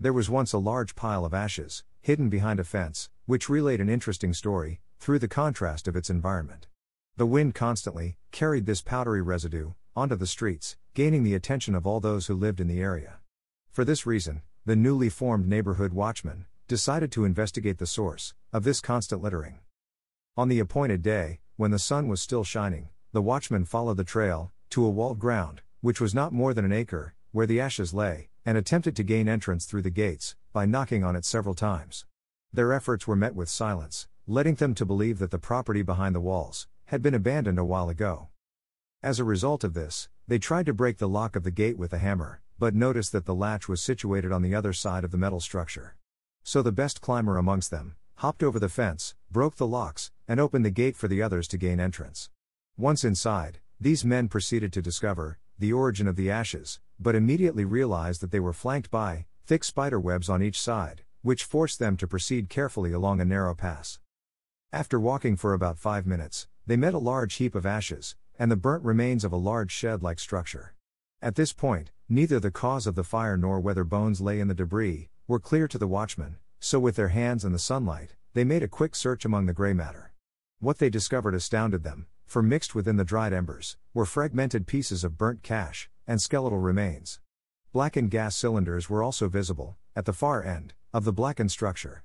There was once a large pile of ashes, hidden behind a fence, which relayed an interesting story, through the contrast of its environment. The wind constantly carried this powdery residue onto the streets, gaining the attention of all those who lived in the area. For this reason, the newly formed neighborhood watchman decided to investigate the source of this constant littering. On the appointed day, when the sun was still shining, the watchman followed the trail to a walled ground, which was not more than an acre, where the ashes lay, and attempted to gain entrance through the gates by knocking on it several times. Their efforts were met with silence, letting them to believe that the property behind the walls had been abandoned a while ago. As a result of this, they tried to break the lock of the gate with a hammer, but noticed that the latch was situated on the other side of the metal structure. So the best climber amongst them hopped over the fence, broke the locks, and opened the gate for the others to gain entrance. Once inside, these men proceeded to discover the origin of the ashes, but immediately realized that they were flanked by thick spider webs on each side, which forced them to proceed carefully along a narrow pass. After walking for about five minutes, they met a large heap of ashes, and the burnt remains of a large shed like structure. At this point, neither the cause of the fire nor whether bones lay in the debris were clear to the watchmen, so with their hands in the sunlight, they made a quick search among the gray matter. What they discovered astounded them, for mixed within the dried embers were fragmented pieces of burnt cash and skeletal remains. Blackened gas cylinders were also visible, at the far end, of the blackened structure.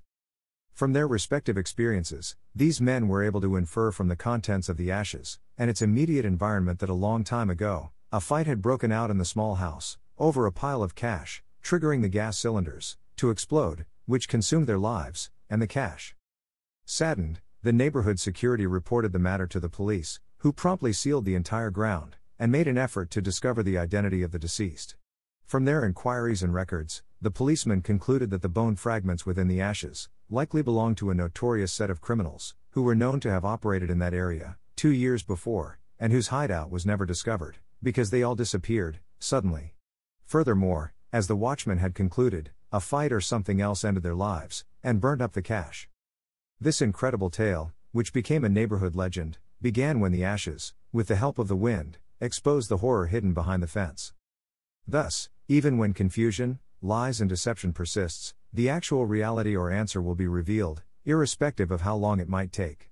From their respective experiences, these men were able to infer from the contents of the ashes, and its immediate environment that a long time ago, a fight had broken out in the small house, over a pile of cash, triggering the gas cylinders to explode, which consumed their lives and the cash. Saddened, the neighborhood security reported the matter to the police, who promptly sealed the entire ground and made an effort to discover the identity of the deceased. From their inquiries and records, the policemen concluded that the bone fragments within the ashes likely belonged to a notorious set of criminals who were known to have operated in that area two years before, and whose hideout was never discovered, because they all disappeared, suddenly. Furthermore, as the watchmen had concluded, a fight or something else ended their lives, and burnt up the cache. This incredible tale, which became a neighborhood legend, began when the ashes, with the help of the wind, exposed the horror hidden behind the fence. Thus, even when confusion, lies, and deception persists, the actual reality or answer will be revealed, irrespective of how long it might take.